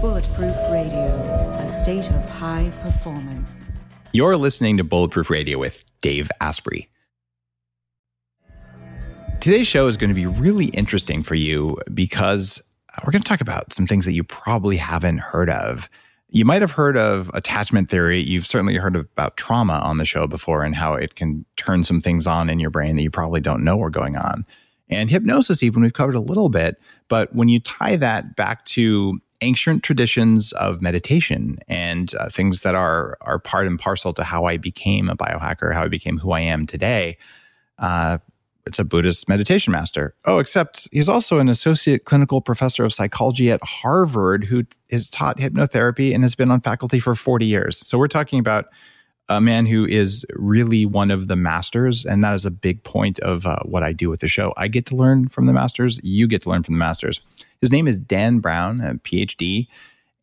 Bulletproof Radio, a state of high performance. You're listening to Bulletproof Radio with Dave Asprey. Today's show is going to be really interesting for you because we're going to talk about some things that you probably haven't heard of. You might have heard of attachment theory. You've certainly heard about trauma on the show before and how it can turn some things on in your brain that you probably don't know are going on. And hypnosis, even we've covered a little bit. But when you tie that back to ancient traditions of meditation and uh, things that are are part and parcel to how I became a biohacker, how I became who I am today. Uh, it's a Buddhist meditation master. Oh, except he's also an associate clinical professor of psychology at Harvard who has taught hypnotherapy and has been on faculty for 40 years. So we're talking about a man who is really one of the masters. And that is a big point of uh, what I do with the show. I get to learn from the masters, you get to learn from the masters. His name is Dan Brown, a PhD,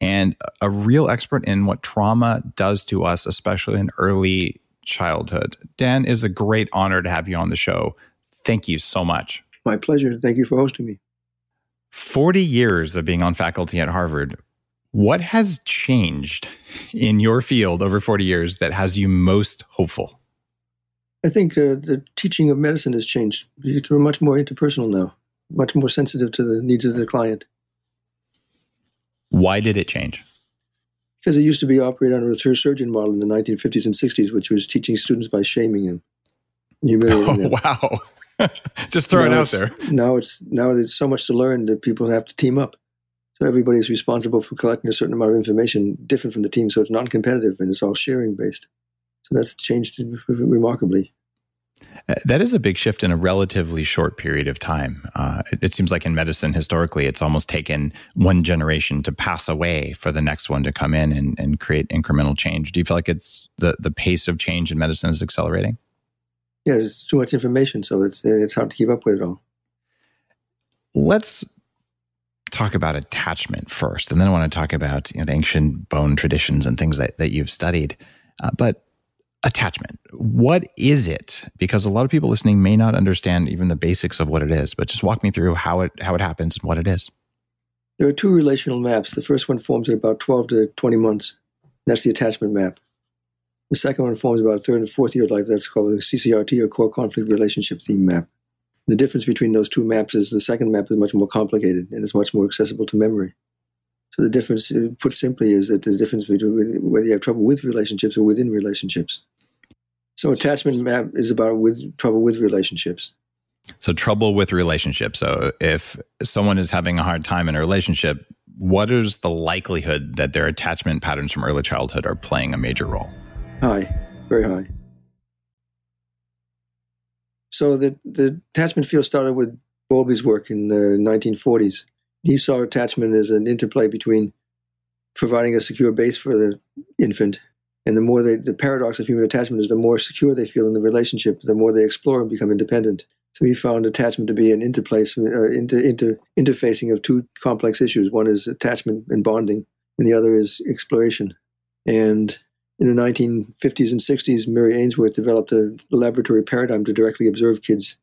and a real expert in what trauma does to us, especially in early childhood. Dan, is a great honor to have you on the show. Thank you so much. My pleasure. Thank you for hosting me. 40 years of being on faculty at Harvard. What has changed in your field over 40 years that has you most hopeful? I think uh, the teaching of medicine has changed. We're much more interpersonal now much more sensitive to the needs of the client. Why did it change? Because it used to be operated under a third surgeon model in the 1950s and 60s, which was teaching students by shaming them, humiliating oh, them. Wow. Just throwing out there. Now it's now there's so much to learn that people have to team up. So everybody's responsible for collecting a certain amount of information different from the team. So it's non-competitive and it's all sharing based. So that's changed remarkably. That is a big shift in a relatively short period of time. Uh, it, it, seems like in medicine, historically, it's almost taken one generation to pass away for the next one to come in and, and create incremental change. Do you feel like it's the, the pace of change in medicine is accelerating? Yeah, there's too much information, so it's it's hard to keep up with it all. Let's talk about attachment first, and then I want to talk about you know, the ancient Bon traditions and things that, that you've studied. Uh, but attachment. What is it? Because a lot of people listening may not understand even the basics of what it is, but just walk me through how it how it happens and what it is. There are two relational maps. The first one forms at about 12 to 20 months. that's the attachment map. The second one forms about third and fourth year of life. That's called the CCRT or core conflict relationship theme map. The difference between those two maps is the second map is much more complicated and it's much more accessible to memory. So the difference, uh, put simply, is that the difference between whether you have trouble with relationships or within relationships. So attachment map is about with trouble with relationships. So trouble with relationships. So if someone is having a hard time in a relationship, what is the likelihood that their attachment patterns from early childhood are playing a major role? High, very high. So the the attachment field started with Bowlby's work in the 1940s. He saw attachment as an interplay between providing a secure base for the infant and the more they, the paradox of human attachment is the more secure they feel in the relationship, the more they explore and become independent. So he found attachment to be an interplace, uh, inter, inter, interfacing of two complex issues. One is attachment and bonding, and the other is exploration. And in the 1950s and 60s, Mary Ainsworth developed a laboratory paradigm to directly observe kids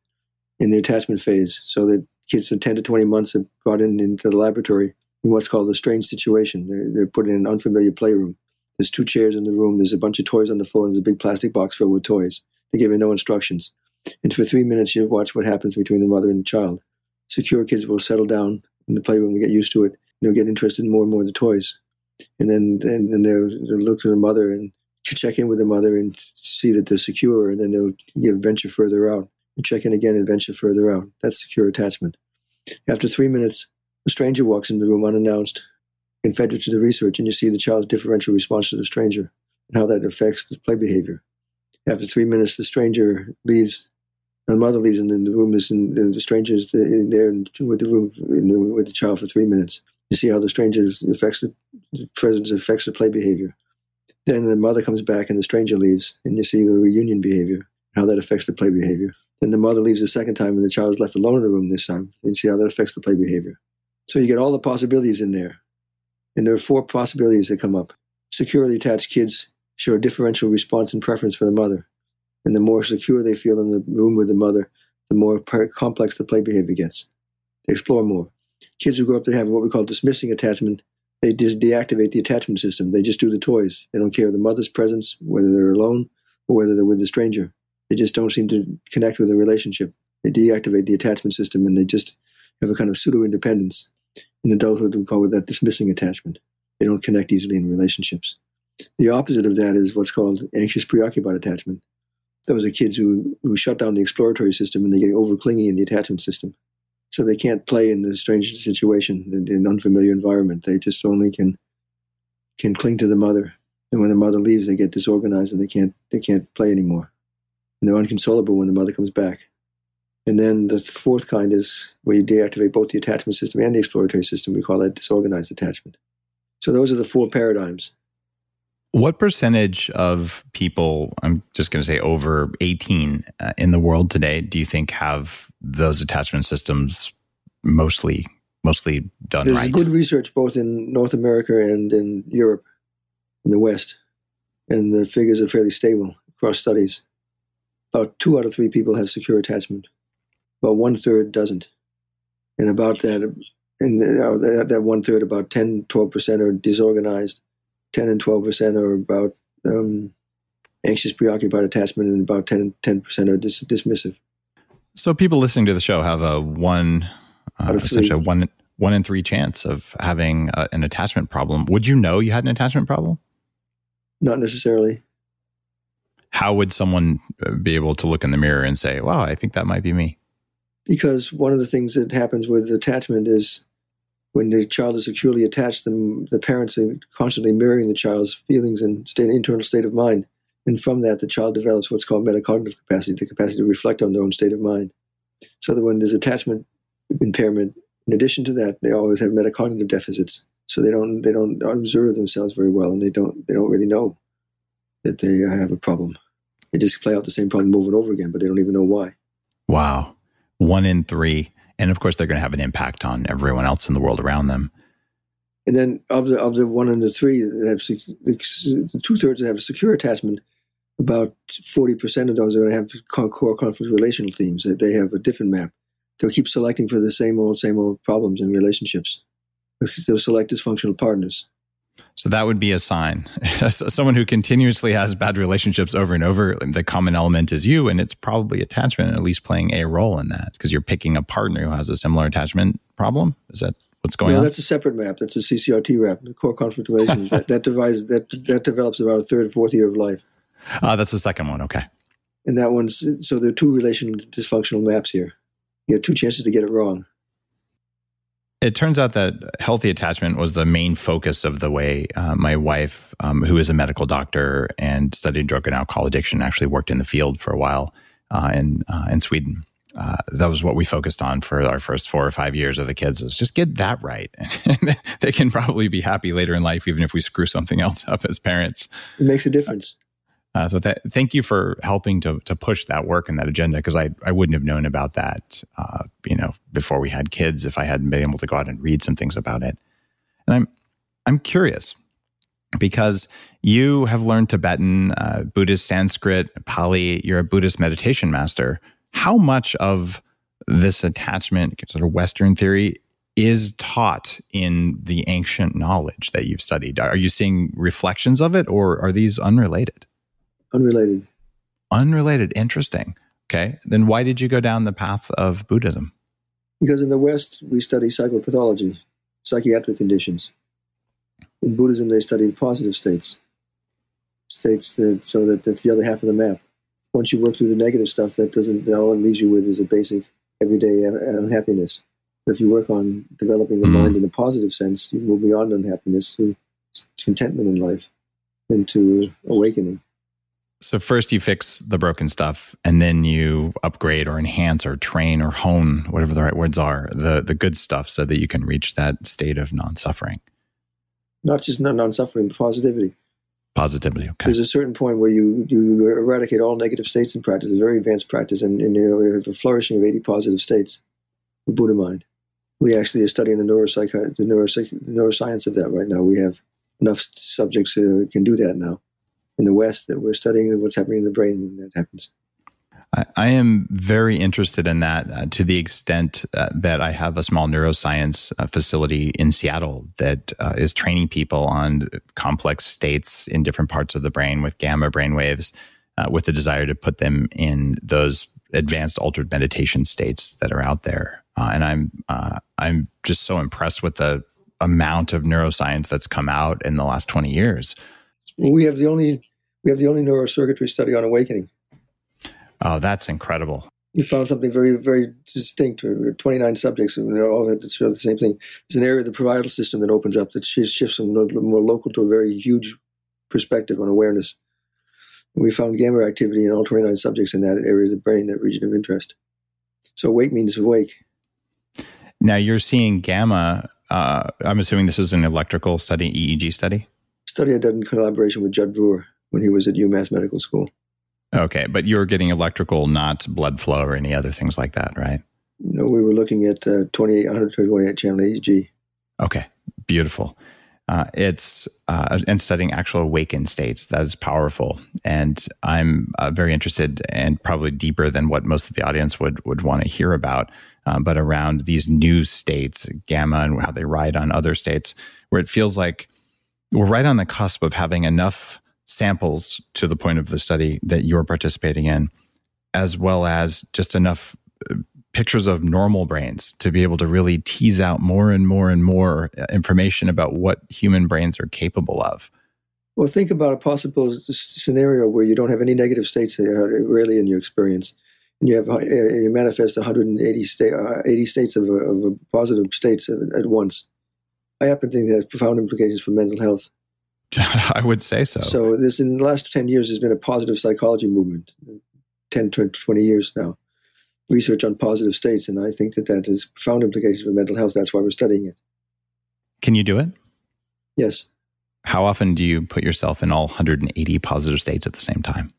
in the attachment phase. So that kids from 10 to 20 months are brought in into the laboratory in what's called a strange situation. They're, they're put in an unfamiliar playroom. There's two chairs in the room. There's a bunch of toys on the floor. And there's a big plastic box filled with toys. They give you no instructions. And for three minutes, you watch what happens between the mother and the child. Secure kids will settle down in the playroom and get used to it. They'll get interested in more and more in the toys. And then and, then they'll, they'll look to the mother and check in with the mother and see that they're secure. And then they'll you know, venture further out and check in again and venture further out. That's secure attachment. After three minutes, a stranger walks into the room unannounced and fed to the research, and you see the child's differential response to the stranger and how that affects the play behavior. After three minutes, the stranger leaves, and the mother leaves, and then the room is in, the stranger is in there with the room in, with the child for three minutes. You see how the stranger affects the, the presence affects the play behavior. Then the mother comes back, and the stranger leaves, and you see the reunion behavior, how that affects the play behavior. Then the mother leaves the second time, and the child is left alone in the room this time, and you see how that affects the play behavior. So you get all the possibilities in there and there are four possibilities that come up. Securely attached kids show a differential response and preference for the mother. And the more secure they feel in the room with the mother, the more complex the play behavior gets. They explore more. Kids who grow up to have what we call dismissing attachment They just deactivate the attachment system. They just do the toys. They don't care the mother's presence, whether they're alone or whether they're with a stranger. They just don't seem to connect with a relationship. They deactivate the attachment system and they just have a kind of pseudo independence. In adulthood, we call that dismissing attachment. They don't connect easily in relationships. The opposite of that is what's called anxious preoccupied attachment. Those are kids who, who shut down the exploratory system and they get over clingy in the attachment system. So they can't play in the strange situation, in an unfamiliar environment. They just only can can cling to the mother. And when the mother leaves, they get disorganized and they can't they can't play anymore. And they're unconsolable when the mother comes back. And then the fourth kind is where you deactivate both the attachment system and the exploratory system. We call that disorganized attachment. So those are the four paradigms. What percentage of people, I'm just going to say over 18 uh, in the world today, do you think have those attachment systems mostly mostly done There's right? good research both in North America and in Europe, in the West, and the figures are fairly stable across studies. About two out of three people have secure attachment. About one third doesn't, and about that, and that, that one third, about 10, 12 percent are disorganized 10 and 12% are about um, anxious, preoccupied attachment, and about 10, 10% are dis- dismissive. So people listening to the show have a one, uh, essentially a one, one in three chance of having uh, an attachment problem. Would you know you had an attachment problem? Not necessarily. How would someone uh, be able to look in the mirror and say, wow, I think that might be me? Because one of the things that happens with attachment is when the child is securely attached, the, the parents are constantly mirroring the child's feelings and state, internal state of mind. And from that, the child develops what's called metacognitive capacity, the capacity to reflect on their own state of mind. So that when there's attachment impairment, in addition to that, they always have metacognitive deficits. So they don't they don't observe themselves very well, and they don't they don't really know that they have a problem. They just play out the same problem over and over again, but they don't even know why. Wow, one in three and of course they're going to have an impact on everyone else in the world around them. And then of the of the one and the three that have two thirds that have a secure attachment about 40% of those are going to have core conflict relational themes. That they have a different map. They'll keep selecting for the same old same old problems in relationships. They'll select dysfunctional partners so that would be a sign. Someone who continuously has bad relationships over and over, the common element is you, and it's probably attachment, at least playing a role in that because you're picking a partner who has a similar attachment problem. Is that what's going no, on? No, that's a separate map. That's a CCRT map, the core conflict relations. that, that divides that that develops about a third, fourth year of life. Uh, that's the second one. Okay. And that one's so there are two relational dysfunctional maps here. You have two chances to get it wrong it turns out that healthy attachment was the main focus of the way uh, my wife, um, who is a medical doctor and studied drug and alcohol addiction, actually worked in the field for a while uh, in uh, in Sweden. Uh, that was what we focused on for our first four or five years of the kids. Was just get that right. they can probably be happy later in life, even if we screw something else up as parents. It makes a difference. Uh, so that, thank you for helping to to push that work and that agenda because I I wouldn't have known about that uh, you know before we had kids if I hadn't been able to go out and read some things about it. And I'm I'm curious because you have learned Tibetan, uh, Buddhist, Sanskrit, Pali. You're a Buddhist meditation master. How much of this attachment, sort of Western theory, is taught in the ancient knowledge that you've studied? Are you seeing reflections of it, or are these unrelated? Unrelated. Unrelated. Interesting. Okay. Then why did you go down the path of Buddhism? Because in the West, we study psychopathology, psychiatric conditions. In Buddhism, they study the positive states, states that so that that's the other half of the map. Once you work through the negative stuff, that doesn't all it leaves you with is a basic everyday unhappiness. But if you work on developing the mm. mind in a positive sense, you move beyond unhappiness to contentment in life and to awakening. So first you fix the broken stuff and then you upgrade or enhance or train or hone whatever the right words are the the good stuff so that you can reach that state of non-suffering. Not just non-suffering but positivity. Positivity, okay. There's a certain point where you you eradicate all negative states in practice, a very advanced practice and, and you know, have a flourishing of 80 positive states. The Buddha mind. We actually are studying the neuropsych the, neuropsych, the neuroscience of that right now. We have enough subjects who can do that now in the West that we're studying what's happening in the brain when that happens. I, am very interested in that uh, to the extent uh, that I have a small neuroscience uh, facility in Seattle that uh, is training people on complex states in different parts of the brain with gamma brainwaves, uh, with the desire to put them in those advanced altered meditation states that are out there. Uh, and I'm I'm just so impressed with the amount of neuroscience that's come out in the last 20 years. We have the only we have the only neurocircuitry study on awakening. Oh, that's incredible. You found something very, very distinct. 29 subjects, and they all had the same thing. There's an area of the parietal system that opens up that shifts from a more local to a very huge perspective on awareness. And we found gamma activity in all 29 subjects in that area of the brain, that region of interest. So awake means awake. Now you're seeing gamma. Uh, I'm assuming this is an electrical study, EEG study? Study I did in collaboration with Jud Brewer when he was at UMass Medical School. Okay, but you were getting electrical, not blood flow or any other things like that, right? No, we were looking at uh, 2828 channel EEG. Okay, beautiful. Uh, it's uh, and studying actual awakened states that is powerful, and I'm uh, very interested and probably deeper than what most of the audience would would want to hear about. Uh, but around these new states, gamma, and how they ride on other states, where it feels like we're right on the cusp of having enough samples to the point of the study that you're participating in, as well as just enough uh, pictures of normal brains to be able to really tease out more and more and more uh, information about what human brains are capable of. Well, think about a possible scenario where you don't have any negative states uh, really in your experience, and you have you manifest 180 state, 80 states of, of positive states at once. I happen to think that has profound implications for mental health. I would say so. So this in the last 10 years has been a positive psychology movement, 10, 20 years now. Research on positive states, and I think that that has profound implications for mental health. That's why we're studying it. Can you do it? Yes. How often do you put yourself in all 180 positive states at the same time?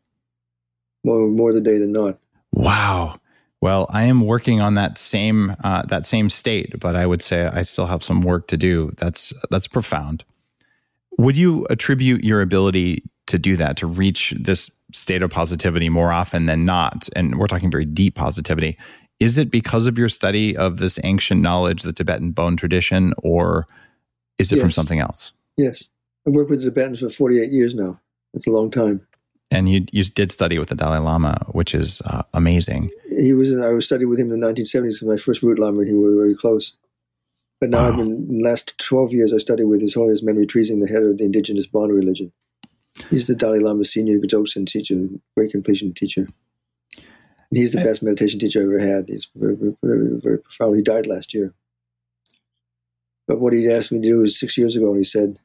More, more the day than not. Wow. Well, I am working on that same uh, that same state, but I would say I still have some work to do. That's that's profound. Would you attribute your ability to do that, to reach this state of positivity more often than not? And we're talking very deep positivity. Is it because of your study of this ancient knowledge, the Tibetan Bon tradition, or is it yes. from something else? Yes. I've worked with the Tibetans for 48 years now. It's a long time. And you, you did study with the Dalai Lama, which is uh, amazing. He was. In, I was studying with him in the 1970s. My first root Lama, and he was very close. But now, wow. I've been in the last 12 years, I studied with His Holiness Menri Trizin, the head of the indigenous Bon religion. He's the Dalai Lama senior Dzogchen teacher, great completion teacher. And he's the best meditation teacher I ever had. He's very, very, very, very profound. He died last year. But what he asked me to do was six years ago, and he said,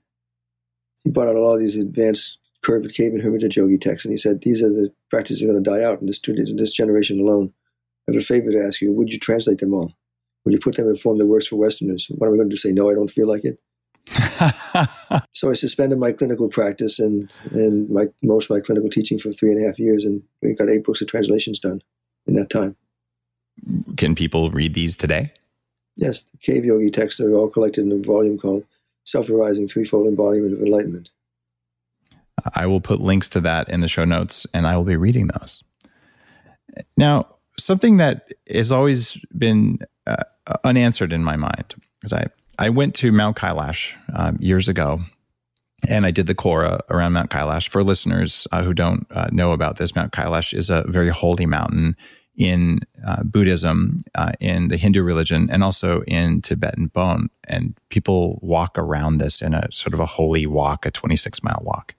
he brought out a lot of these advanced curved cave and hermitage yogi texts, and he said, these are the practices that are going to die out in this, in this generation alone. I have a favor to ask you. Would you translate them all? Would you put them in a form that works for Westerners? What am I going to do? Say, no, I don't feel like it? so I suspended my clinical practice and, and my, most of my clinical teaching for three and a half years and we got eight books of translations done in that time. Can people read these today? Yes, the Cave Yogi texts are all collected in a volume called Self-Arising Threefold Embodiment of Enlightenment. I will put links to that in the show notes and I will be reading those. Now, something that has always been uh, unanswered in my mind because I I went to Mount Kailash um, years ago, and I did the Kora around Mount Kailash. For listeners uh, who don't uh, know about this, Mount Kailash is a very holy mountain in uh, Buddhism, uh, in the Hindu religion, and also in Tibetan Bon. And people walk around this in a sort of a holy walk, a 26 mile walk.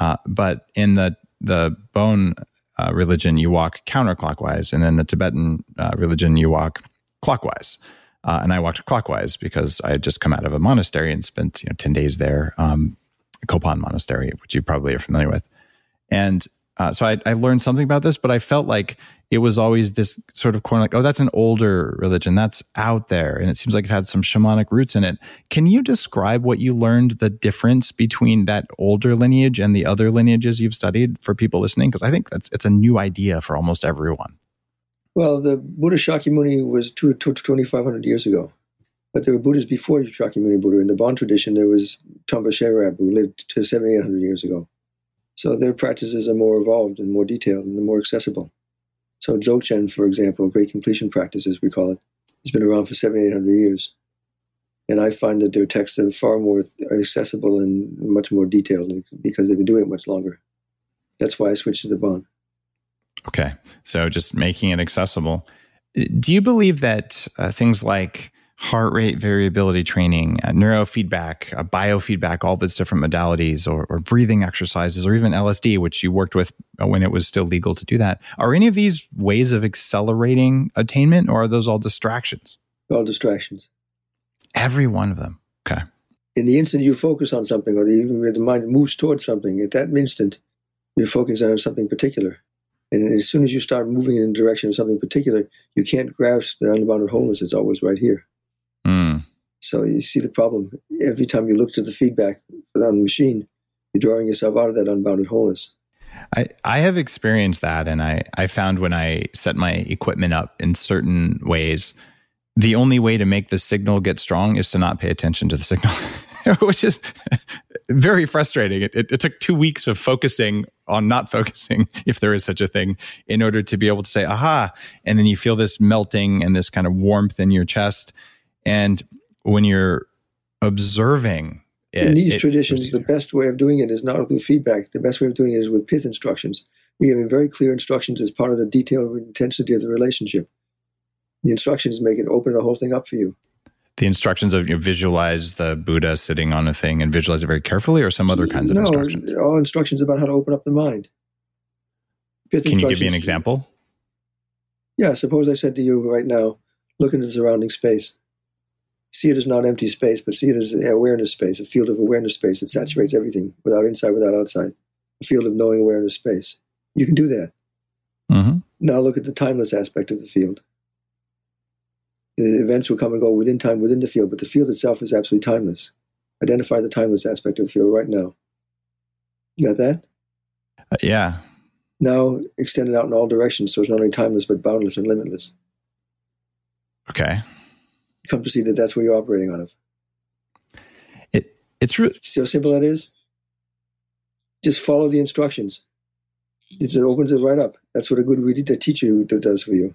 Uh, but in the the Bon uh, religion, you walk counterclockwise, and then the Tibetan religion, you walk clockwise. Uh, and I walked clockwise because I had just come out of a monastery and spent you know 10 days there, um, Kopan Monastery, which you probably are familiar with. And uh, so I, I, learned something about this, but I felt like it was always this sort of corner, like, oh, that's an older religion. That's out there. And it seems like it had some shamanic roots in it. Can you describe what you learned, the difference between that older lineage and the other lineages you've studied for people listening? Because I think that's it's a new idea for almost everyone. Well, the Buddha Shakyamuni was two, 2,500 years ago. But there were Buddhas before Shakyamuni Buddha. In the Bon tradition, there was Tonpa Shenrab, who lived to 7,800 years ago. So their practices are more evolved and more detailed and more accessible. So Dzogchen, for example, great completion practice, as we call it, has been around for seven, eight hundred years. And I find that their texts are far more accessible and much more detailed because they've been doing it much longer. That's why I switched to the Bon. Okay. So just making it accessible. Do you believe that uh, things like heart rate variability training, uh, neurofeedback, uh, biofeedback, all these different modalities, or, or, breathing exercises, or even LSD, which you worked with uh, when it was still legal to do that. Are any of these ways of accelerating attainment, or are those all distractions? All distractions. Every one of them. Okay. In the instant you focus on something, or even when the mind moves towards something, at that instant, you're focusing on something particular. And as soon as you start moving in the direction of something particular, you can't grasp the unbounded wholeness. It's always right here. So you see the problem. Every time you look to the feedback on the machine, you're drawing yourself out of that unbounded wholeness. I, I have experienced that. And I, I found when I set my equipment up in certain ways, the only way to make the signal get strong is to not pay attention to the signal, which is very frustrating. It, it, it, took two weeks of focusing on not focusing, if there is such a thing, in order to be able to say, aha. And then you feel this melting and this kind of warmth in your chest. And when you're observing it, in these traditions, the best way of doing it is not through feedback. The best way of doing it is with pith instructions. You're giving very clear instructions as part of the detailed intensity of the relationship. The instructions make it open the whole thing up for you. The instructions of you know, visualize the Buddha sitting on a thing and visualize it very carefully, or some other kinds of no, instructions. all instructions about how to open up the mind. Pith Can you give me an example? Yeah, suppose I said to you right now, look into the surrounding space see it as not empty space, but see it as awareness space, a field of awareness space that saturates everything without inside, without outside, a field of knowing awareness space. You can do that. Mm-hmm. Now look at the timeless aspect of the field. The events will come and go within time, within the field, but the field itself is absolutely timeless. Identify the timeless aspect of the field right now. You got that? Uh, yeah. Now extend it out in all directions so it's not only timeless but boundless and limitless. Okay come to see that that's where you're operating out of. It it's re- see how simple that is. Just follow the instructions. It opens it right up. That's what a good reader teacher does for you.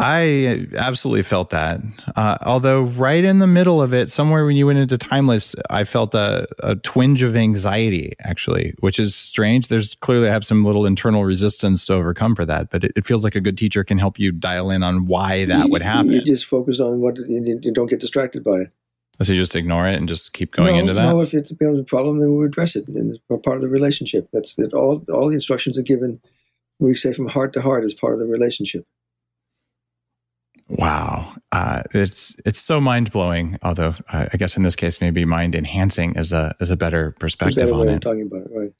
I absolutely felt that. Uh, although, right in the middle of it, somewhere when you went into Timeless, I felt a, a twinge of anxiety, actually, which is strange. There's clearly I have some little internal resistance to overcome for that, but it, it, feels like a good teacher can help you dial in on why that you, would happen. You just focus on what you, you don't get distracted by it. So you just ignore it and just keep going no, into that. No, if it becomes a problem, then we'll address it. And it's part of the relationship. That's that. All all the instructions are given. We say from heart to heart as part of the relationship. Wow, uh, it's it's so mind blowing. Although uh, I guess in this case, maybe mind enhancing is a is a better perspective a better on it. talking about it, right?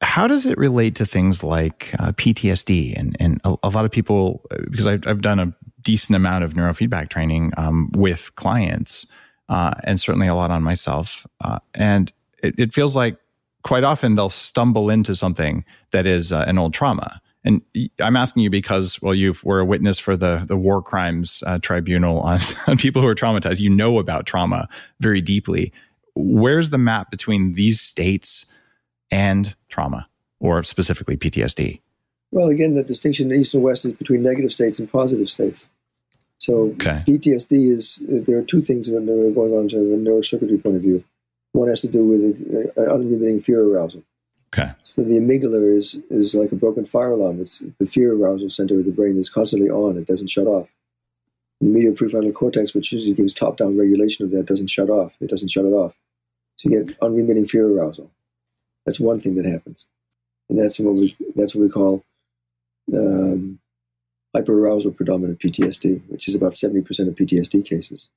How does it relate to things like uh, PTSD and and a, a, lot of people because I've I've done a decent amount of neurofeedback training um, with clients uh, and certainly a lot on myself, uh, and it, it, feels like quite often they'll stumble into something that is uh, an old trauma and I'm asking you because, well, you were a witness for the the war crimes uh, tribunal on, on people who are traumatized. You know about trauma very deeply. Where's the map between these states and trauma, or specifically PTSD? Well, again, the distinction in East and West is between negative states and positive states. So okay. PTSD is there are two things that are going on from a neurocircuitry point of view. One has to do with uh, unlimiting fear arousal. Okay. So the amygdala is is like a broken fire alarm. It's the fear arousal center of the brain is constantly on. It doesn't shut off. The medial prefrontal cortex, which usually gives top-down regulation of that, doesn't shut off. It doesn't shut it off. So you get unremitting fear arousal. That's one thing that happens, and that's what we that's what we call um, hyperarousal predominant PTSD, which is about seventy percent of PTSD cases.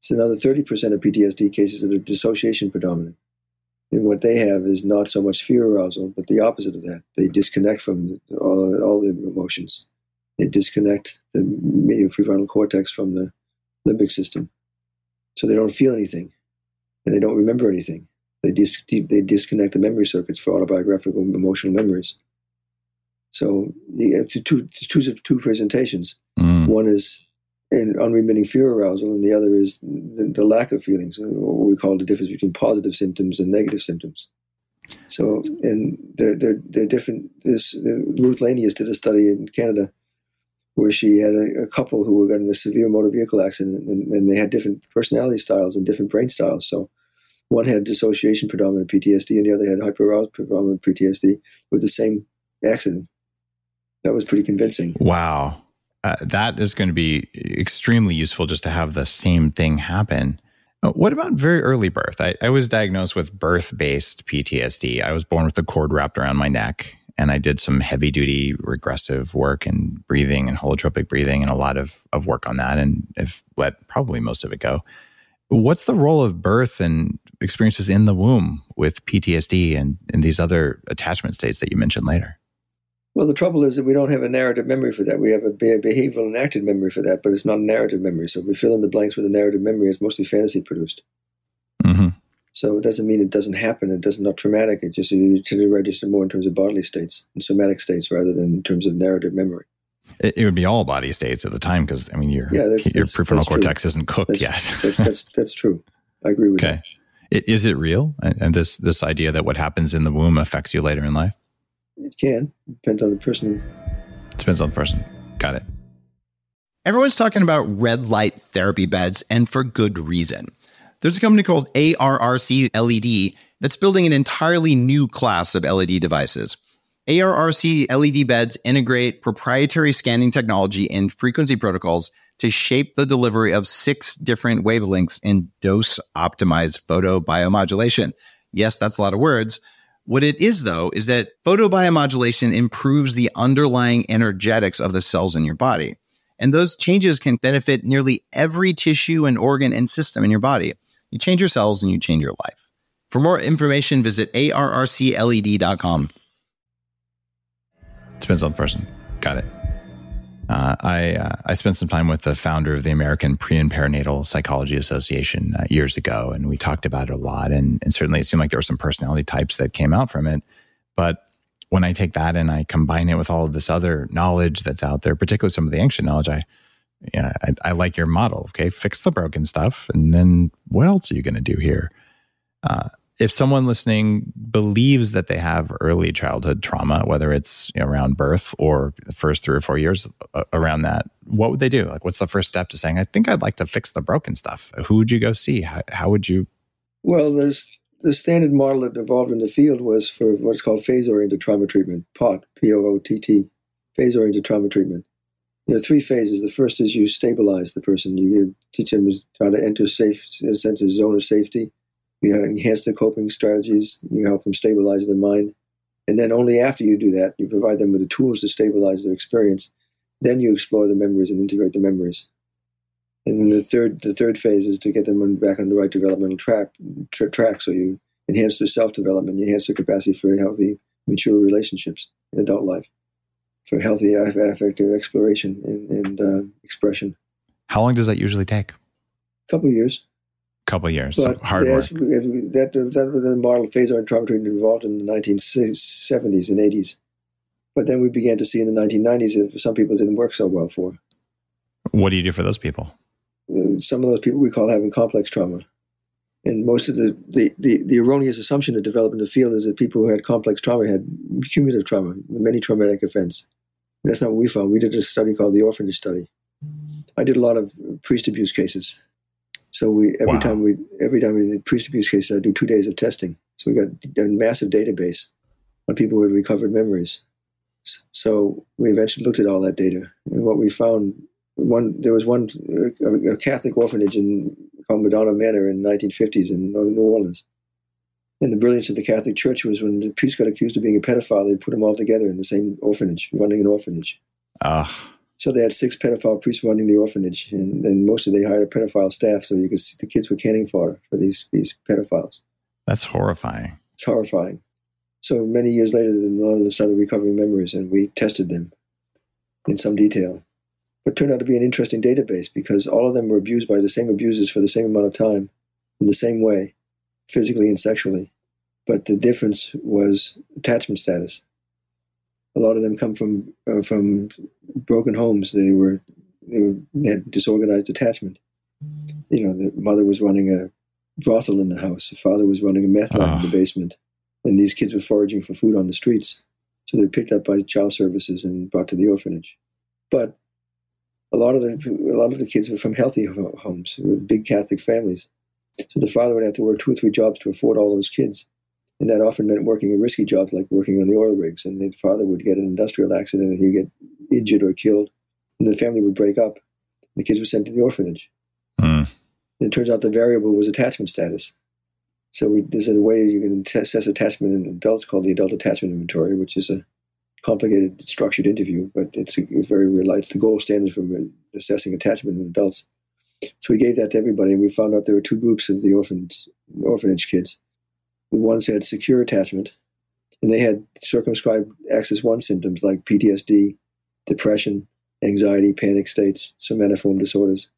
It's another thirty percent of PTSD cases that are dissociation predominant. And what they have is not so much fear arousal, but the opposite of that. They disconnect from all, all the emotions. They disconnect the medial prefrontal cortex from the limbic system. So they don't feel anything and they don't remember anything. They, dis- they disconnect the memory circuits for autobiographical emotional memories. So the two, two, two, two presentations. Mm. One is and unremitting fear arousal, and the other is the, the lack of feelings, uh, what we call the difference between positive symptoms and negative symptoms. So, and they're, they're, they're different. This Ruth Lanius did a study in Canada where she had a, a couple who were in a severe motor vehicle accident, and, and, they had different personality styles and different brain styles. So, one had dissociation predominant PTSD, and the other had hyperarousal predominant PTSD with the same accident. That was pretty convincing. Wow. Uh, that is going to be extremely useful just to have the same thing happen. Uh, what about very early birth? I, I was diagnosed with birth based PTSD. I was born with a cord wrapped around my neck, and I did some heavy duty regressive work and breathing and holotropic breathing and a lot of, of work on that, and have let probably most of it go. What's the role of birth and experiences in the womb with PTSD and, and these other attachment states that you mentioned later? Well, the trouble is that we don't have a narrative memory for that. We have a behavioral and active memory for that, but it's not a narrative memory. So if we fill in the blanks with a narrative memory, it's mostly fantasy produced. Mm-hmm. So it doesn't mean it doesn't happen. It does not traumatic. It just you tend to register more in terms of bodily states and somatic states rather than in terms of narrative memory. It, it would be all body states at the time because I mean your yeah, that's, your that's, prefrontal that's cortex true. isn't cooked yet. that's, that's that's true. I agree with okay. you. Okay, is it real? And this this idea that what happens in the womb affects you later in life? It can. Depends on the person. Depends on the person. Got it. Everyone's talking about red light therapy beds, and for good reason. There's a company called ARRC LED that's building an entirely new class of LED devices. ARRC LED beds integrate proprietary scanning technology and frequency protocols to shape the delivery of six different wavelengths in dose optimized photobiomodulation. Yes, that's a lot of words, what it is, though, is that photobiomodulation improves the underlying energetics of the cells in your body. And those changes can benefit nearly every tissue and organ and system in your body. You change your cells and you change your life. For more information, visit arrcled.com. Depends on the person. Got it. Uh, I uh, I spent some time with the founder of the American Pre and Perinatal Psychology Association uh, years ago, and we talked about it a lot. And, and certainly, it seemed like there were some personality types that came out from it. But when I take that and I combine it with all of this other knowledge that's out there, particularly some of the ancient knowledge, I yeah, I, I like your model. Okay, fix the broken stuff, and then what else are you going to do here? If someone listening believes that they have early childhood trauma, whether it's you know, around birth or the first three or four years uh, around that, what would they do? Like, what's the first step to saying, I think I'd like to fix the broken stuff? Who would you go see? How, how would you? Well, there's the standard model that evolved in the field was for what's called phase oriented trauma treatment, POT, P O O T T, phase oriented trauma treatment. There are three phases. The first is you stabilize the person. You teach them how to enter safe, a sense, a zone of safety you enhance their coping strategies, you help them stabilize their mind. And then only after you do that, you provide them with the tools to stabilize their experience. Then you explore the memories and integrate the memories. And then the third, the third phase is to get them on, back on the right developmental track, tra- track. So you enhance their self-development, you enhance their capacity for healthy, mature relationships in adult life, for healthy affective exploration and, and uh, expression. How long does that usually take? A couple of years couple years. But so hard yes, work. That, that was the model phase on trauma treatment involved in the 1970s and 80s. But then we began to see in the 1990s that some people didn't work so well for. What do you do for those people? Uh, some of those people we call having complex trauma. And most of the, the, the, the erroneous assumption that developed in the field is that people who had complex trauma had cumulative trauma, many traumatic events. That's not what we found. We did a study called the orphanage study. I did a lot of priest abuse cases so we every wow. time we every time we did priest abuse cases, I do two days of testing. So we got a massive database on people who had recovered memories. So we eventually looked at all that data, and what we found one there was one a, Catholic orphanage in called Madonna Manor in the 1950s in New Orleans. And the brilliance of the Catholic Church was when the priest got accused of being a pedophile, they put them all together in the same orphanage, running an orphanage. Ah. So they had six pedophile priests running the orphanage, and, and most of they hired a pedophile staff, so you could see the kids were canning fodder for these these pedophiles. That's horrifying. It's horrifying. So many years later, one of them started recovering memories, and we tested them in some detail. But turned out to be an interesting database because all of them were abused by the same abusers for the same amount of time, in the same way, physically and sexually. But the difference was attachment status a lot of them come from uh, from broken homes. They were they, were, they had disorganized attachment. You know, the mother was running a brothel in the house. The father was running a meth lab in the ah. basement. and these kids were foraging for food on the streets. So they were picked up by child services and brought to the orphanage. But a lot of the a lot of the kids were from healthy homes with big Catholic families. So the father would have to work two or three jobs to afford all those kids. And that often meant working a risky job like working on the oil rigs. And the father would get an industrial accident and he'd get injured or killed. And the family would break up. The kids were sent to the orphanage. Mm. And it turns out the variable was attachment status. So we, there's a way you can assess attachment in adults called the adult attachment inventory, which is a complicated, structured interview, but it's a, very real. It's the gold standard for assessing attachment in adults. So we gave that to everybody, and we found out there were two groups of the orphanage, orphanage kids. The ones who had secure attachment, and they had circumscribed axis one symptoms like PTSD, depression, anxiety, panic states, somatoform disorders.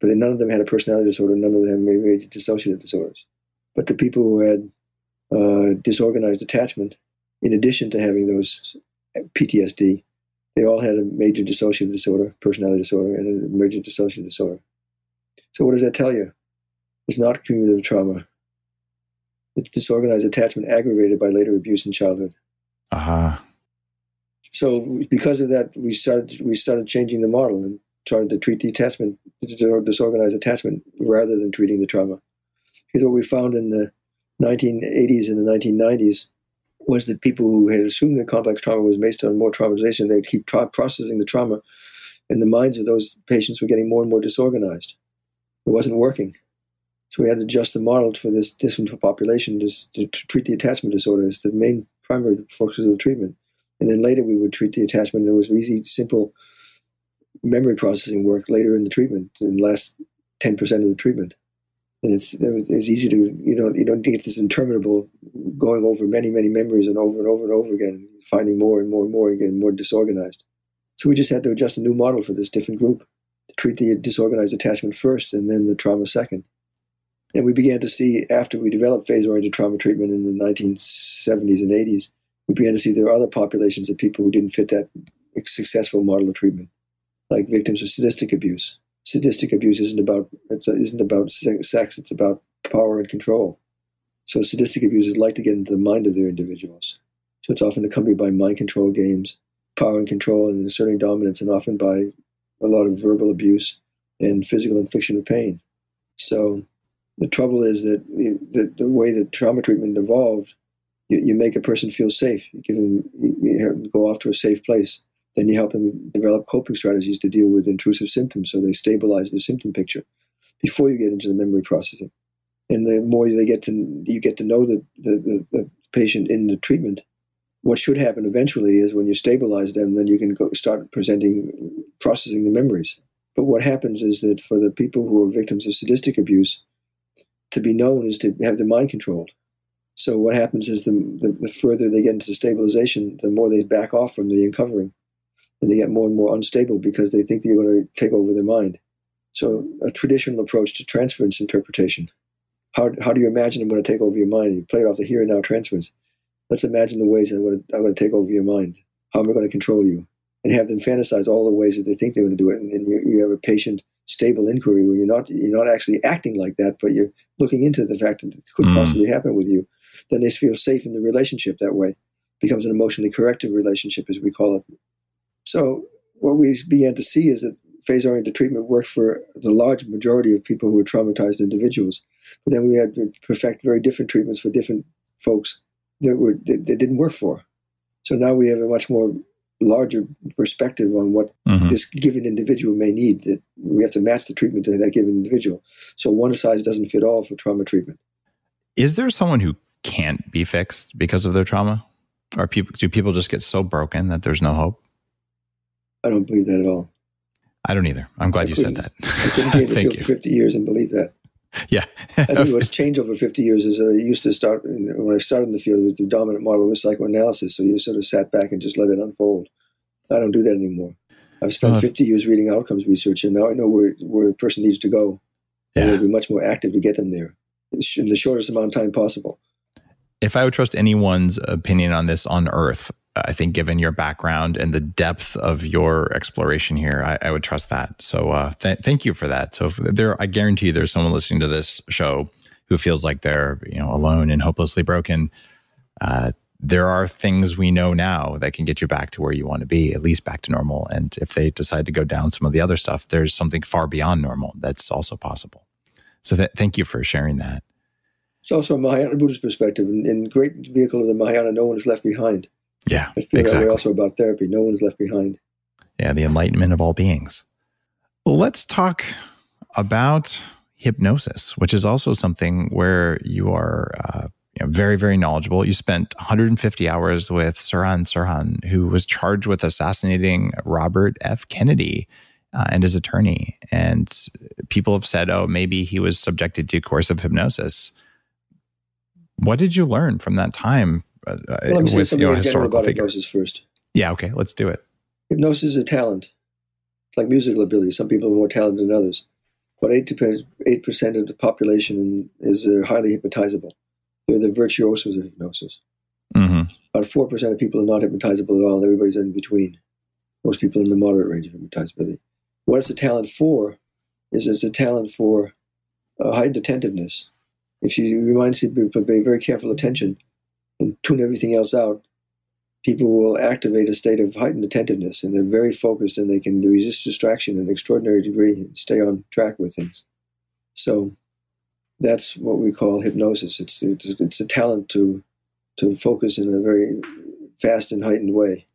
But none of them had a personality disorder. None of them had major dissociative disorders. But the people who had uh, disorganized attachment, in addition to having those PTSD, they all had a major dissociative disorder, personality disorder, and an emergent dissociative disorder. So what does that tell you? It's not cumulative trauma. It's disorganized attachment aggravated by later abuse in childhood. Uh-huh. So because of that, we started we started changing the model and started to treat the attachment, disorganized attachment, rather than treating the trauma. Because what we found in the 1980s and the 1990s was that people who had assumed that complex trauma was based on more traumatization, they'd keep tra- processing the trauma, and the minds of those patients were getting more and more disorganized. It wasn't working. So we had to adjust the model for this different population to, to, to treat the attachment disorders, the main primary focus of the treatment. And then later we would treat the attachment. It was easy, simple memory processing work later in the treatment, in the last 10% of the treatment. And it's, it's easy to, you don't, you don't get this interminable going over many, many memories and over and over and over again, finding more and more and more and getting more disorganized. So we just had to adjust a new model for this different group to treat the disorganized attachment first and then the trauma second. And we began to see, after we developed phase oriented trauma treatment in the 1970s and 80s, we began to see there are other populations of people who didn't fit that successful model of treatment, like victims of sadistic abuse. Sadistic abuse isn't about it's isn't about sex; it's about power and control. So sadistic abusers like to get into the mind of their individuals. So it's often accompanied by mind control games, power and control, and asserting dominance, and often by a lot of verbal abuse and physical infliction of pain. So the trouble is that the, the way that trauma treatment evolved, you, you make a person feel safe. You give them, you, you go off to a safe place. Then you help them develop coping strategies to deal with intrusive symptoms, so they stabilize their symptom picture before you get into the memory processing. And the more they get to you get to know the, the, the, the patient in the treatment, what should happen eventually is when you stabilize them, then you can go start presenting, processing the memories. But what happens is that for the people who are victims of sadistic abuse, to be known is to have their mind controlled. So what happens is the, the, the further they get into stabilization, the more they back off from the uncovering, and they get more and more unstable because they think they're going to take over their mind. So a traditional approach to transference interpretation. How, how do you imagine I'm going to take over your mind? You play it off the here and now transference. Let's imagine the ways I'm going, to, I'm going to take over your mind. How am I going to control you? And have them fantasize all the ways that they think they're going to do it. And, and you, you have a patient, stable inquiry where you're not you're not actually acting like that, but you're looking into the fact that it could mm. possibly happen with you. Then they feel safe in the relationship that way. It becomes an emotionally corrective relationship, as we call it. So what we began to see is that phase-oriented treatment worked for the large majority of people who were traumatized individuals. But then we had to perfect very different treatments for different folks that were that, that didn't work for. So now we have a much more larger perspective on what mm-hmm. this given individual may need. That we have to match the treatment to that given individual. So one size doesn't fit all for trauma treatment. Is there someone who can't be fixed because of their trauma? Or people do people just get so broken that there's no hope? I don't believe that at all. I don't either. I'm glad I you said that. I couldn't be in the field for 50 years and believe that. Yeah. I think what's changed over 50 years is that I used to start, when I started in the field, with the dominant model was psychoanalysis. So you sort of sat back and just let it unfold. I don't do that anymore. I've spent uh, 50 years reading outcomes research, and now I know where, where a person needs to go. And yeah. I'll be much more active to get them there in the shortest amount of time possible. If I would trust anyone's opinion on this on earth, I think given your background and the depth of your exploration here, I, I would trust that. So uh, th- thank you for that. So there, I guarantee there's someone listening to this show who feels like they're you know alone and hopelessly broken. uh, there are things we know now that can get you back to where you want to be, at least back to normal. And if they decide to go down some of the other stuff, there's something far beyond normal that's also possible. So th- thank you for sharing that. It's also a Mahayana Buddhist perspective. In, in great vehicle of the Mahayana, no one is left behind. Yeah, I feel exactly. that way also about therapy. No one's left behind. Yeah, the enlightenment of all beings. Let's talk about hypnosis, which is also something where you are uh, you know, very, very knowledgeable. You spent 150 hours with Sirhan Sirhan, who was charged with assassinating Robert F. Kennedy uh, and his attorney. And people have said, oh, maybe he was subjected to coercive hypnosis. What did you learn from that time uh, Well, let me say something you know, general historical about figures? hypnosis first. Yeah, okay, let's do it. Hypnosis is a talent. It's like musical ability. Some people are more talented than others. But 8 percent of the population is uh, highly hypnotizable. They're the virtuosos of hypnosis. hmm About 4% of people are not hypnotizable at all. Everybody's in between. Most people in the moderate range of hypnotizability. What it's a talent for is it's a talent for uh, heightened attentiveness. If you remind people to pay very careful attention and tune everything else out, people will activate a state of heightened attentiveness and they're very focused and they can resist distraction in an extraordinary degree and stay on track with things. So that's what we call hypnosis. It's, it's, it's a talent to, to focus in a very fast and heightened way.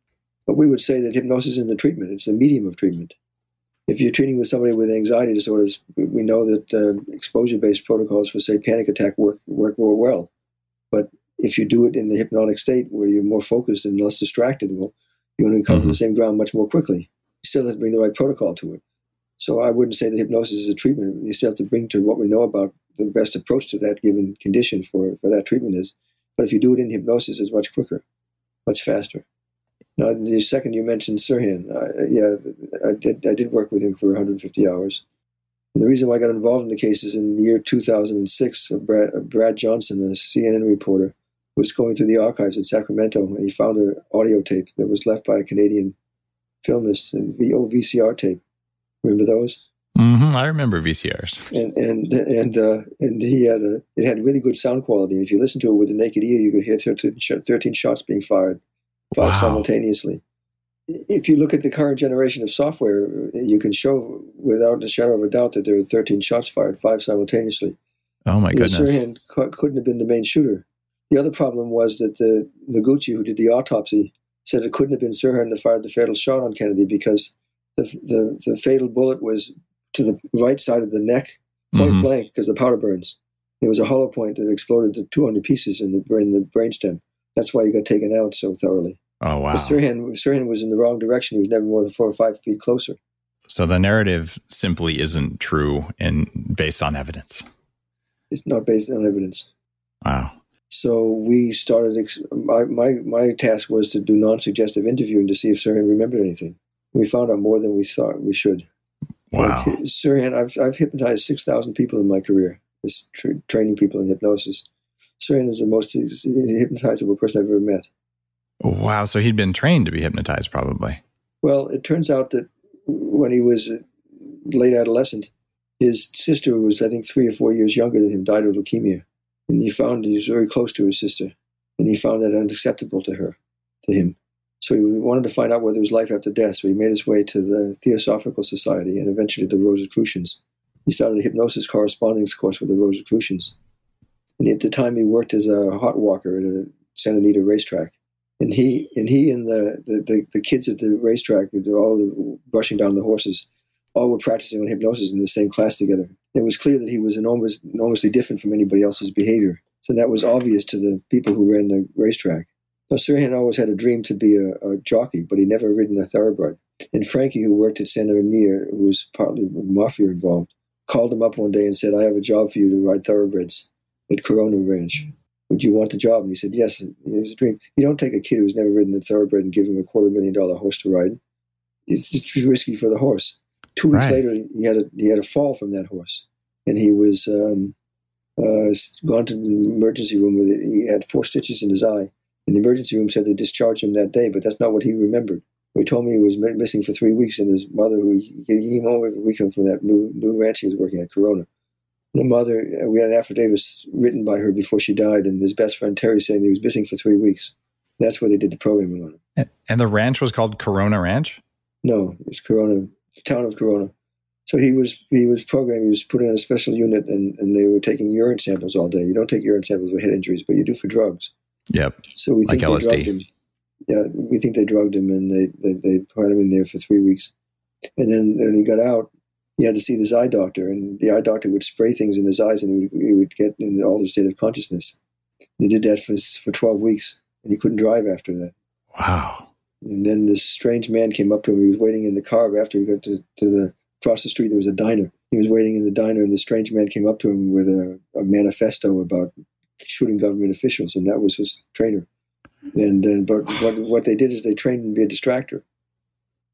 But we would say that hypnosis is the treatment, it's the medium of treatment. If you're treating with somebody with anxiety disorders, we- know that uh, exposure based protocols for, say, panic attack work, work more well. But if you do it in the hypnotic state where you're more focused and less distracted, well, you're going to cover Mhm. the same ground much more quickly. You still have to bring the right protocol to it. So I wouldn't say that hypnosis is a treatment. You still have to bring to what we know about the best approach to that given condition for, for that treatment is. But if you do it in hypnosis, it's much quicker, much faster. Now, the second you mentioned Sirhan, uh, yeah, I did. I did work with him for 150 hours. And the reason why I got involved in the case is in the year 2006, uh, Brad, Brad Johnson, a CNN reporter, was going through the archives in Sacramento, and he found an audio tape that was left by a Canadian filmist, and VCR tape. Remember those? hmm I remember VCRs. and and and uh, and he had a it had really good sound quality. And if you listen to it with the naked ear, you could hear 13, 13 shots being fired, five Wow. simultaneously. If you look at the current generation of software, you can show without a shadow of a doubt that there were 13 shots fired, five simultaneously. Oh my And goodness. Sirhan couldn't have been the main shooter. The other problem was that the Noguchi, who did the autopsy, said it couldn't have been Sirhan that fired the fatal shot on Kennedy because the, the, the fatal bullet was to the right side of the neck, point Mhm. blank, because the powder burns. It was a hollow point that exploded to 200 pieces in the brain, the brainstem. That's why he got taken out so thoroughly. Oh wow. But Sirhan, Sirhan was in the wrong direction. He was never more than four or five feet closer. So the narrative simply isn't true and based on evidence. It's not based on evidence. Wow. So we started. Ex- my, my my task was to do non-suggestive interviewing to see if Sirhan remembered anything. We found out more than we thought we should. Wow. Like, Sirhan, I've I've hypnotized six thousand people in my career, just tra- training people in hypnosis. Sirhan is the most hypnotizable person I've ever met. Wow. So he'd been trained to be hypnotized, probably. Well, it turns out that when he was a late adolescent, his sister, who was I think three or four years younger than him, died of leukemia, and he found he was very close to his sister, and he found that unacceptable to her, to him. So he wanted to find out whether there was life after death. So he made his way to the Theosophical Society and eventually the Rosicrucians. He started a hypnosis correspondence course with the Rosicrucians, and at the time he worked as a hot walker at a Santa Anita racetrack and he and he and the, the, the, the kids at the racetrack, they're all brushing down the horses, all were practicing on hypnosis in the same class together. It was clear that he was enormous, enormously different from anybody else's behavior. So that was obvious to the people who ran the racetrack. Now, Sirhan always had a dream to be a, a jockey, but he never ridden a thoroughbred. And Frankie, who worked at Santa Anita, who was partly with mafia involved, called him up one day and said, I have a job for you to ride thoroughbreds at Corona Ranch would you want the job? And he said, yes. It was a dream. You don't take a kid who's never ridden a thoroughbred and give him a quarter million dollar horse to ride. It's just risky for the horse. Two weeks Right. later, he had a he had a fall from that horse, and he was um, uh, gone to the emergency room with it. He had four stitches in his eye, and the emergency room said they discharged him that day, but that's not what he remembered. He told me he was missing for three weeks, and his mother, who he came home every weekend from that new new ranch he was working at, Corona, the mother, uh, we had an affidavit written by her before she died, and his best friend Terry saying he was missing for three weeks. That's where they did the programming on him. And the ranch was called Corona Ranch? No, it was Corona, town of Corona. So he was he was programmed. He was put in a special unit, and, and they were taking urine samples all day. You don't take urine samples with head injuries, but you do for drugs. Yep. So we think Like they drugged him. Yeah, we think they drugged him, and they they, they put him in there for three weeks. And then when he got out, he had to see this eye doctor, and the eye doctor would spray things in his eyes, and he would, he would get in an altered state of consciousness. He did that for for twelve weeks, and he couldn't drive after that. Wow. And then this strange man came up to him. He was waiting in the car after he got to, to the across the street. There was a diner. He was waiting in the diner, and the strange man came up to him with a, a manifesto about shooting government officials, and that was his trainer. And then, but what what they did is they trained him to be a distractor.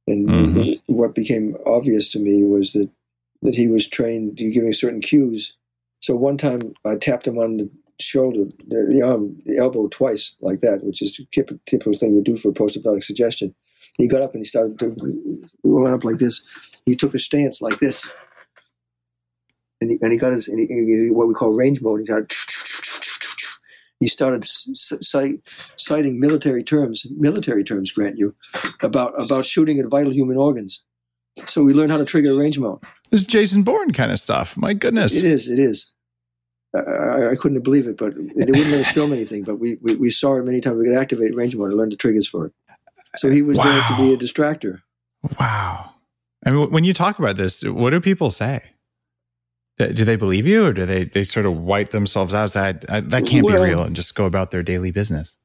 And Mhm. what became obvious to me was that that he was trained to giving certain cues. So one time I tapped him on the shoulder, the, the arm, the elbow twice, like that, which is a typ- typical thing you do for post-hypnotic suggestion. He got up and he started to, he went up like this. He took a stance like this. And he, and he got his, and he, he- what we call range mode. He started, he started citing military terms, military terms, grant you, about, about shooting at vital human organs. So we learned how to trigger range mode. This is Jason Bourne kind of stuff. My goodness. It is. It is. I, I, couldn't believe it, but they wouldn't let us film anything. But we, we, we saw it many times. We could activate range mode and learn the triggers for it. So he was there to be a distractor. Wow. I mean, when you talk about this, what do people say? Do they believe you, or do they they sort of wipe themselves out? I, that can't Well- be real, and just go about their daily business.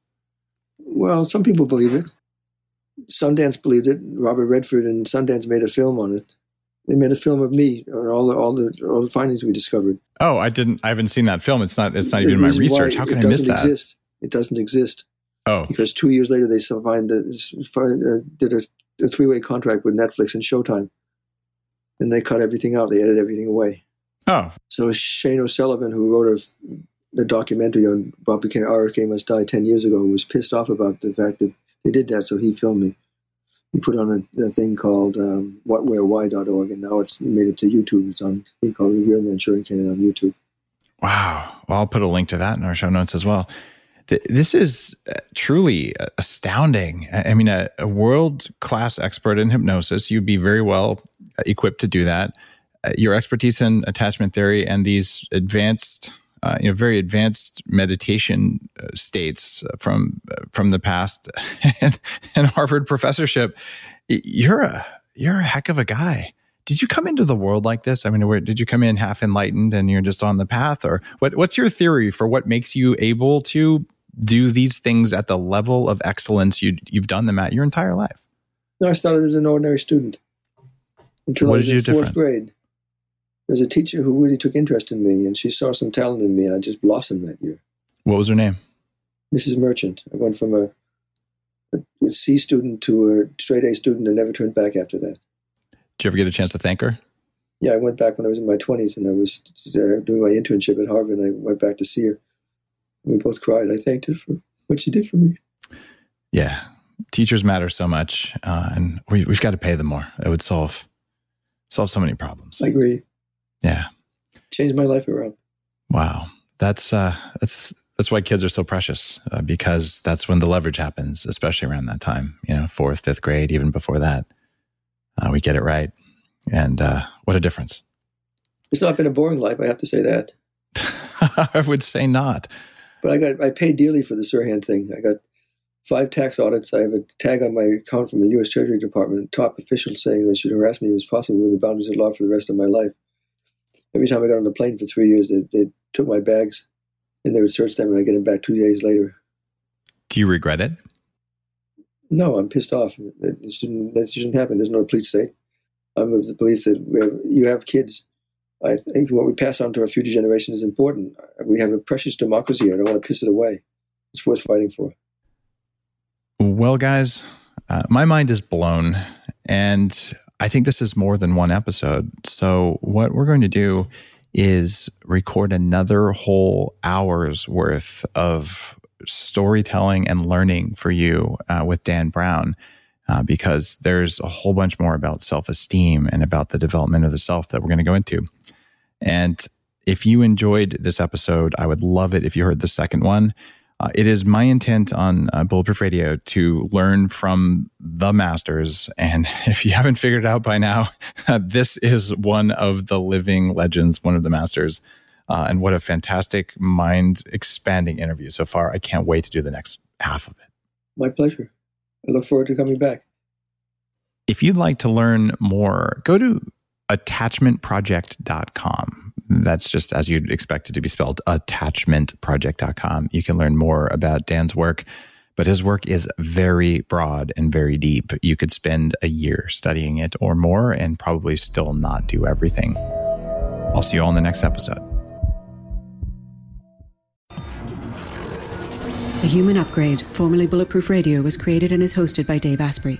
Well, some people believe it. Sundance believed it. Robert Redford and Sundance made a film on it. They made a film of me on all the all the all the findings we discovered. Oh, I didn't. I haven't seen that film. It's not. It's not The even in my research. How can I miss that? It doesn't? Exist. It doesn't exist Oh, because two years later they still find uh, did a, a three way contract with Netflix and Showtime, and they cut everything out. They edited everything away. oh, So Shane O'Sullivan, who wrote a, a documentary on Bob became RFK must die ten years ago, was pissed off about the fact that they did that. So he filmed me. He put on a, a thing called um, whatwherewhy.org, and now it's made it to YouTube. It's on a thing called The Real Man Manchurian Candidate on YouTube. wow. Well, I'll put a link to that in our show notes as well. Th- This is uh, truly astounding. I mean, a, a world class expert in hypnosis. You'd be very well uh, equipped to do that. Uh, your expertise in attachment theory and these advanced, you know, very advanced meditation uh, states uh, from uh, from the past, and, and Harvard professorship. You're a you're a heck of a guy. Did you come into the world like this? I mean, where, did you come in half enlightened and you're just on the path, or what? What's your theory for what makes you able to do these things at the level of excellence you you've done them at your entire life? No, I started as an ordinary student until What I was did you in do fourth different? grade. There was a teacher who really took interest in me, and she saw some talent in me, and I just blossomed that year. What was her name? Mrs. Merchant. I went from a, a C student to a straight A student and never turned back after that. Did you ever get a chance to thank her? Yeah, I went back when I was in my 20s and I was uh, doing my internship at Harvard and I went back to see her. We both cried. I thanked her for what she did for me. Yeah, teachers matter so much, uh, and we, we've got to pay them more. It would solve solve so many problems. I agree. Yeah. Changed my life around. Wow, that's uh, that's that's why kids are so precious uh, because that's when the leverage happens, especially around that time. You know, fourth, fifth grade, even before that, uh, we get it right, and uh, what a difference. It's not been a boring life, I have to say that. I would say not. But I got I paid dearly for the Sirhan thing. I got five tax audits. I have a tag on my account from the U.S. Treasury Department, top official saying they should harass me as possible within the boundaries of law for the rest of my life. Every time I got on the plane for three years, they, they took my bags and they would search them, and I get them back two days later. Do you regret it? No, I'm pissed off. That it shouldn't, that shouldn't happen. There's no police state. I'm of the belief that we have, you have kids. I think what we pass on to our future generation is important. We have a precious democracy. I don't want to piss it away. It's worth fighting for. Well, guys, uh, my mind is blown, and I think this is more than one episode. So, what we're going to do is record another whole hour's worth of storytelling and learning for you uh, with Dan Brown. Uh, because there's a whole bunch more about self esteem and about the development of the self that we're going to go into. And If you enjoyed this episode, I would love it if you heard the second one. Uh, it is my intent on uh, Bulletproof Radio to learn from the masters. And if you haven't figured it out by now, this is one of the living legends, one of the masters. Uh, and what a fantastic mind expanding interview so far. I can't wait to do the next half of it. My pleasure. I look forward to coming back. If you'd like to learn more, go to attachmentproject.com. That's just as you'd expect it to be spelled attachmentproject.com. You can learn more about Dan's work, but his work is very broad and very deep. You could spend a year studying it or more and probably still not do everything. I'll see you all in the next episode. The Human Upgrade, formerly Bulletproof Radio, was created and is hosted by Dave Asprey.